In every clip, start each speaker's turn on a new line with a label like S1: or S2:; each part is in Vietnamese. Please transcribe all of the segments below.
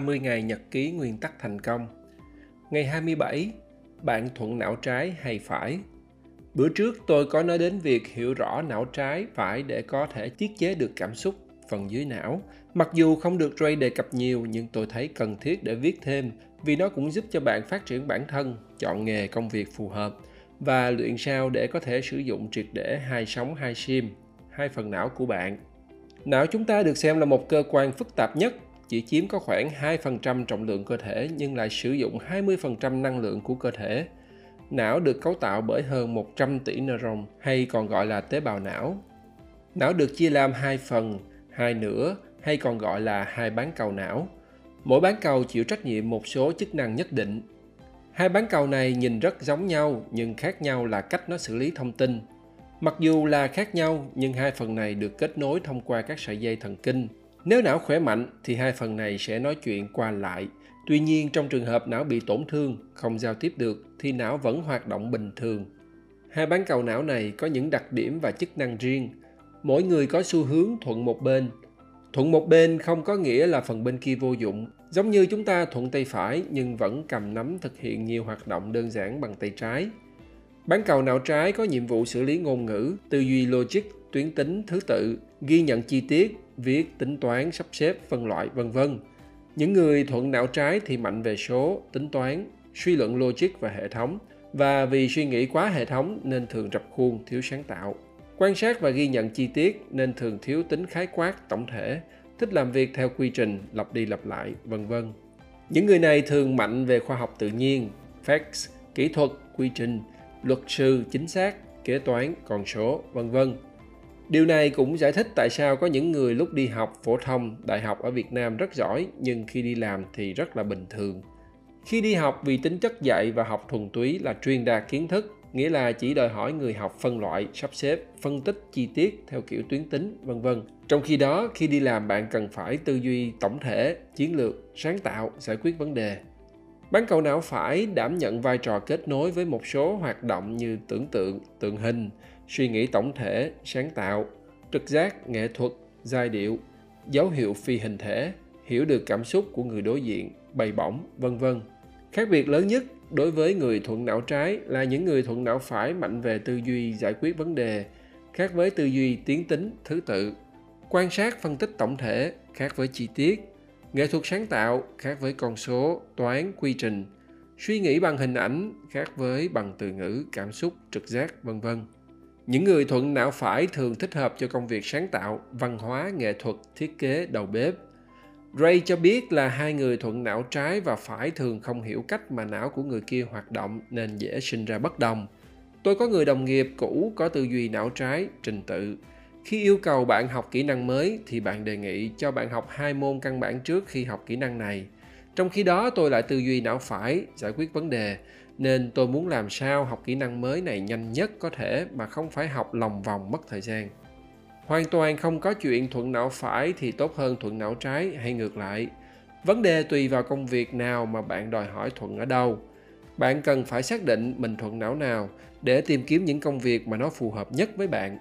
S1: 30 ngày nhật ký nguyên tắc thành công. Ngày 27, bạn thuận não trái hay phải? Bữa trước tôi có nói đến việc hiểu rõ não trái phải để có thể tiết chế được cảm xúc phần dưới não. Mặc dù không được Ray đề cập nhiều nhưng tôi thấy cần thiết để viết thêm vì nó cũng giúp cho bạn phát triển bản thân, chọn nghề công việc phù hợp và luyện sao để có thể sử dụng triệt để hai sóng hai sim, hai phần não của bạn. Não chúng ta được xem là một cơ quan phức tạp nhất, chỉ chiếm có khoảng 2% trọng lượng cơ thể nhưng lại sử dụng 20% năng lượng của cơ thể. Não được cấu tạo bởi hơn 100 tỷ neuron hay còn gọi là tế bào não. Não được chia làm hai phần, hai nửa hay còn gọi là hai bán cầu não. Mỗi bán cầu chịu trách nhiệm một số chức năng nhất định. Hai bán cầu này nhìn rất giống nhau nhưng khác nhau là cách nó xử lý thông tin. Mặc dù là khác nhau nhưng hai phần này được kết nối thông qua các sợi dây thần kinh. Nếu não khỏe mạnh thì hai phần này sẽ nói chuyện qua lại. Tuy nhiên trong trường hợp não bị tổn thương, không giao tiếp được thì não vẫn hoạt động bình thường. Hai bán cầu não này có những đặc điểm và chức năng riêng. Mỗi người có xu hướng thuận một bên. Thuận một bên không có nghĩa là phần bên kia vô dụng. Giống như chúng ta thuận tay phải nhưng vẫn cầm nắm thực hiện nhiều hoạt động đơn giản bằng tay trái. Bán cầu não trái có nhiệm vụ xử lý ngôn ngữ, tư duy logic, tuyến tính, thứ tự, ghi nhận chi tiết, viết, tính toán, sắp xếp, phân loại, vân vân. Những người thuận não trái thì mạnh về số, tính toán, suy luận logic và hệ thống, và vì suy nghĩ quá hệ thống nên thường rập khuôn, thiếu sáng tạo. Quan sát và ghi nhận chi tiết nên thường thiếu tính khái quát, tổng thể, thích làm việc theo quy trình, lặp đi lặp lại, vân vân. Những người này thường mạnh về khoa học tự nhiên, facts, kỹ thuật, quy trình, luật sư, chính xác, kế toán, con số, vân vân. Điều này cũng giải thích tại sao có những người lúc đi học phổ thông, đại học ở Việt Nam rất giỏi nhưng khi đi làm thì rất là bình thường. Khi đi học vì tính chất dạy và học thuần túy là truyền đạt kiến thức, nghĩa là chỉ đòi hỏi người học phân loại, sắp xếp, phân tích chi tiết theo kiểu tuyến tính, vân vân. Trong khi đó, khi đi làm bạn cần phải tư duy tổng thể, chiến lược, sáng tạo, giải quyết vấn đề. Bán cầu não phải đảm nhận vai trò kết nối với một số hoạt động như tưởng tượng, tượng hình, suy nghĩ tổng thể, sáng tạo, trực giác, nghệ thuật, giai điệu, dấu hiệu phi hình thể, hiểu được cảm xúc của người đối diện, bày bổng, vân vân. Khác biệt lớn nhất đối với người thuận não trái là những người thuận não phải mạnh về tư duy giải quyết vấn đề, khác với tư duy tiến tính, thứ tự. Quan sát phân tích tổng thể, khác với chi tiết. Nghệ thuật sáng tạo, khác với con số, toán, quy trình. Suy nghĩ bằng hình ảnh, khác với bằng từ ngữ, cảm xúc, trực giác, vân vân. Những người thuận não phải thường thích hợp cho công việc sáng tạo, văn hóa, nghệ thuật, thiết kế, đầu bếp. Ray cho biết là hai người thuận não trái và phải thường không hiểu cách mà não của người kia hoạt động nên dễ sinh ra bất đồng. Tôi có người đồng nghiệp cũ có tư duy não trái, trình tự. Khi yêu cầu bạn học kỹ năng mới thì bạn đề nghị cho bạn học hai môn căn bản trước khi học kỹ năng này. Trong khi đó tôi lại tư duy não phải, giải quyết vấn đề, nên tôi muốn làm sao học kỹ năng mới này nhanh nhất có thể mà không phải học lòng vòng mất thời gian. Hoàn toàn không có chuyện thuận não phải thì tốt hơn thuận não trái hay ngược lại. Vấn đề tùy vào công việc nào mà bạn đòi hỏi thuận ở đâu. Bạn cần phải xác định mình thuận não nào để tìm kiếm những công việc mà nó phù hợp nhất với bạn.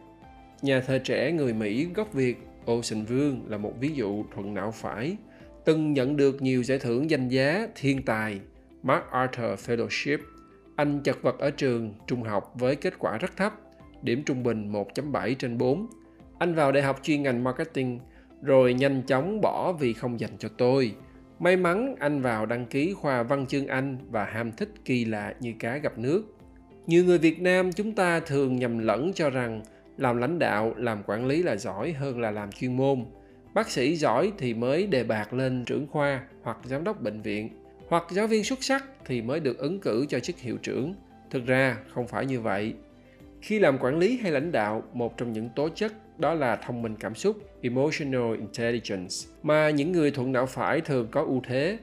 S1: Nhà thơ trẻ người mỹ gốc việt ocean vương là một ví dụ thuận não phải, từng nhận được nhiều giải thưởng danh giá thiên tài. MacArthur Fellowship. Anh chật vật ở trường trung học với kết quả rất thấp, điểm trung bình 1.7 trên 4. Anh vào đại học chuyên ngành marketing, rồi nhanh chóng bỏ vì không dành cho tôi. May mắn anh vào đăng ký khoa văn chương Anh và ham thích kỳ lạ như cá gặp nước. Nhiều người Việt Nam chúng ta thường nhầm lẫn cho rằng làm lãnh đạo, làm quản lý là giỏi hơn là làm chuyên môn. Bác sĩ giỏi thì mới đề bạt lên trưởng khoa hoặc giám đốc bệnh viện hoặc giáo viên xuất sắc thì mới được ứng cử cho chức hiệu trưởng. Thực ra, không phải như vậy. Khi làm quản lý hay lãnh đạo, một trong những tố chất đó là thông minh cảm xúc, emotional intelligence, mà những người thuận não phải thường có ưu thế.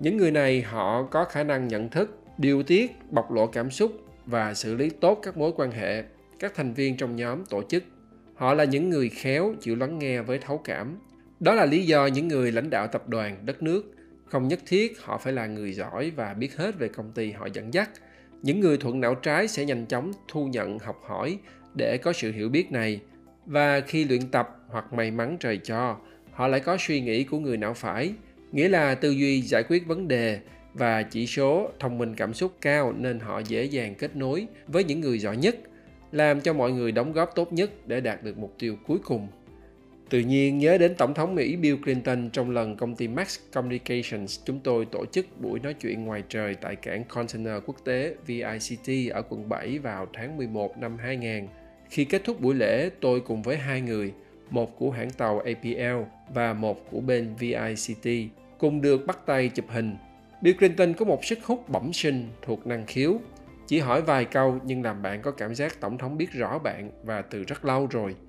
S1: Những người này họ có khả năng nhận thức, điều tiết, bộc lộ cảm xúc và xử lý tốt các mối quan hệ, các thành viên trong nhóm tổ chức. Họ là những người khéo chịu lắng nghe với thấu cảm. Đó là lý do những người lãnh đạo tập đoàn đất nước không nhất thiết họ phải là người giỏi và biết hết về công ty họ dẫn dắt. Những người thuận não trái sẽ nhanh chóng thu nhận, học hỏi để có sự hiểu biết này. Và khi luyện tập hoặc may mắn trời cho, họ lại có suy nghĩ của người não phải, nghĩa là tư duy giải quyết vấn đề và chỉ số thông minh cảm xúc cao nên họ dễ dàng kết nối với những người giỏi nhất, làm cho mọi người đóng góp tốt nhất để đạt được mục tiêu cuối cùng. Tự nhiên nhớ đến Tổng thống Mỹ Bill Clinton trong lần công ty Max Communications chúng tôi tổ chức buổi nói chuyện ngoài trời tại cảng container quốc tế VICT ở quận 7 vào tháng 11 năm 2000. Khi kết thúc buổi lễ, tôi cùng với hai người, một của hãng tàu APL và một của bên VICT, cùng được bắt tay chụp hình. Bill Clinton có một sức hút bẩm sinh thuộc năng khiếu. Chỉ hỏi vài câu nhưng làm bạn có cảm giác Tổng thống biết rõ bạn và từ rất lâu rồi –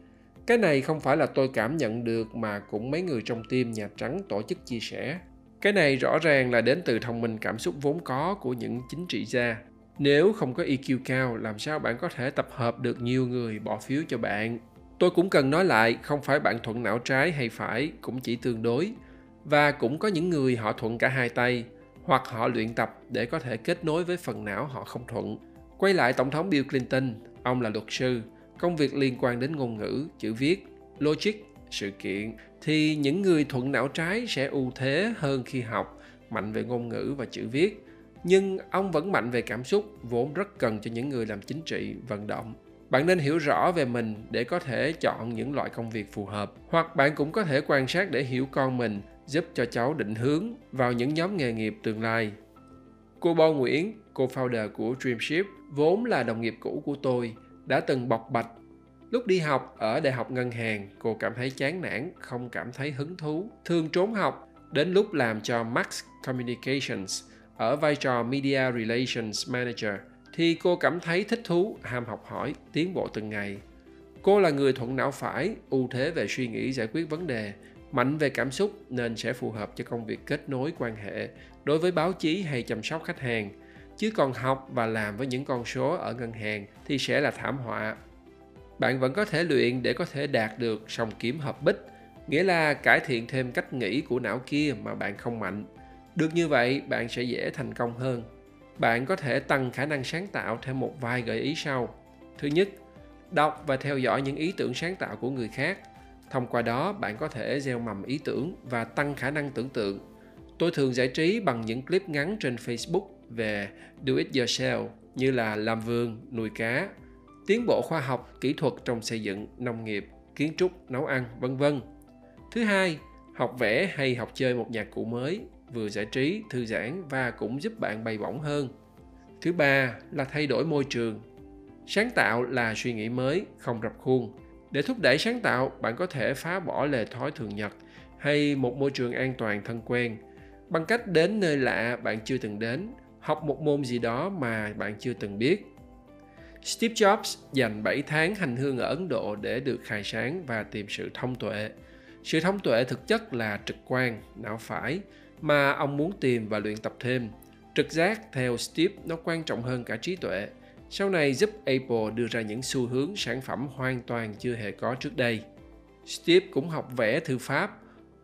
S1: cái này không phải là tôi cảm nhận được mà cũng mấy người trong team Nhà Trắng tổ chức chia sẻ. Cái này rõ ràng là đến từ thông minh cảm xúc vốn có của những chính trị gia. Nếu không có EQ cao, làm sao bạn có thể tập hợp được nhiều người bỏ phiếu cho bạn? Tôi cũng cần nói lại, không phải bạn thuận não trái hay phải, cũng chỉ tương đối. Và cũng có những người họ thuận cả hai tay, hoặc họ luyện tập để có thể kết nối với phần não họ không thuận. Quay lại Tổng thống Bill Clinton, ông là luật sư, công việc liên quan đến ngôn ngữ chữ viết logic sự kiện thì những người thuận não trái sẽ ưu thế hơn khi học mạnh về ngôn ngữ và chữ viết. Nhưng ông vẫn mạnh về cảm xúc vốn rất cần cho những người làm chính trị vận động. Bạn nên hiểu rõ về mình để có thể chọn những loại công việc phù hợp. Hoặc bạn cũng có thể quan sát để hiểu con mình giúp cho cháu định hướng vào những nhóm nghề nghiệp tương lai. Cô Bo Nguyễn, cô founder của Dreamship, vốn là đồng nghiệp cũ của tôi đã từng bộc bạch. Lúc đi học ở đại học ngân hàng, cô cảm thấy chán nản, không cảm thấy hứng thú, thường trốn học, đến lúc làm cho max communications ở vai trò media relations manager, thì cô cảm thấy thích thú, ham học hỏi, tiến bộ từng ngày. Cô là người thuận não phải, ưu thế về suy nghĩ giải quyết vấn đề, mạnh về cảm xúc nên sẽ phù hợp cho công việc kết nối quan hệ đối với báo chí hay chăm sóc khách hàng chứ còn học và làm với những con số ở ngân hàng thì sẽ là thảm họa. Bạn vẫn có thể luyện để có thể đạt được song kiếm hợp bích, nghĩa là cải thiện thêm cách nghĩ của não kia mà bạn không mạnh. Được như vậy, bạn sẽ dễ thành công hơn. Bạn có thể tăng khả năng sáng tạo theo một vài gợi ý sau. Thứ nhất, đọc và theo dõi những ý tưởng sáng tạo của người khác. Thông qua đó, bạn có thể gieo mầm ý tưởng và tăng khả năng tưởng tượng. Tôi thường giải trí bằng những clip ngắn trên facebook về do it yourself như là làm vườn, nuôi cá, tiến bộ khoa học, kỹ thuật trong xây dựng, nông nghiệp, kiến trúc, nấu ăn, vân vân. Thứ hai, học vẽ hay học chơi một nhạc cụ mới, vừa giải trí, thư giãn và cũng giúp bạn bay bổng hơn. Thứ ba là thay đổi môi trường. Sáng tạo là suy nghĩ mới, không rập khuôn. Để thúc đẩy sáng tạo, bạn có thể phá bỏ lề thói thường nhật hay một môi trường an toàn thân quen bằng cách đến nơi lạ bạn chưa từng đến học một môn gì đó mà bạn chưa từng biết. Steve Jobs dành 7 tháng hành hương ở Ấn Độ để được khai sáng và tìm sự thông tuệ. Sự thông tuệ thực chất là trực quan, não phải, mà ông muốn tìm và luyện tập thêm. Trực giác, theo Steve, nó quan trọng hơn cả trí tuệ. Sau này giúp Apple đưa ra những xu hướng sản phẩm hoàn toàn chưa hề có trước đây. Steve cũng học vẽ thư pháp,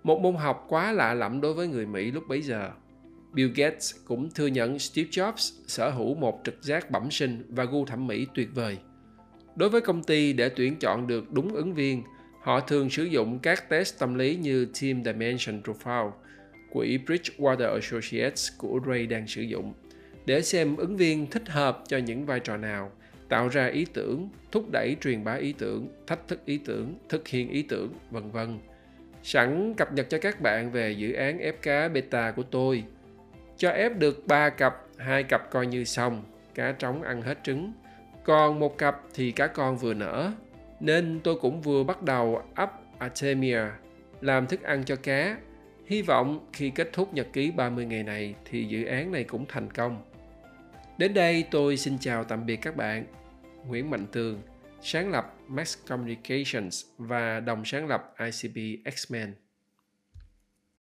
S1: một môn học quá lạ lẫm đối với người Mỹ lúc bấy giờ. Bill Gates cũng thừa nhận Steve Jobs sở hữu một trực giác bẩm sinh và gu thẩm mỹ tuyệt vời. Đối với công ty để tuyển chọn được đúng ứng viên, họ thường sử dụng các test tâm lý như Team Dimension Profile, quỹ Bridgewater Associates của Ray đang sử dụng, để xem ứng viên thích hợp cho những vai trò nào, tạo ra ý tưởng, thúc đẩy truyền bá ý tưởng, thách thức ý tưởng, thực hiện ý tưởng, vân vân. Sẵn cập nhật cho các bạn về dự án ép cá beta của tôi – cho ép được 3 cặp, hai cặp coi như xong, cá trống ăn hết trứng. Còn một cặp thì cá con vừa nở, nên tôi cũng vừa bắt đầu up Artemia, làm thức ăn cho cá. Hy vọng khi kết thúc nhật ký 30 ngày này thì dự án này cũng thành công. Đến đây tôi xin chào tạm biệt các bạn. Nguyễn Mạnh Tường, sáng lập Max Communications và đồng sáng lập ICP X-Men.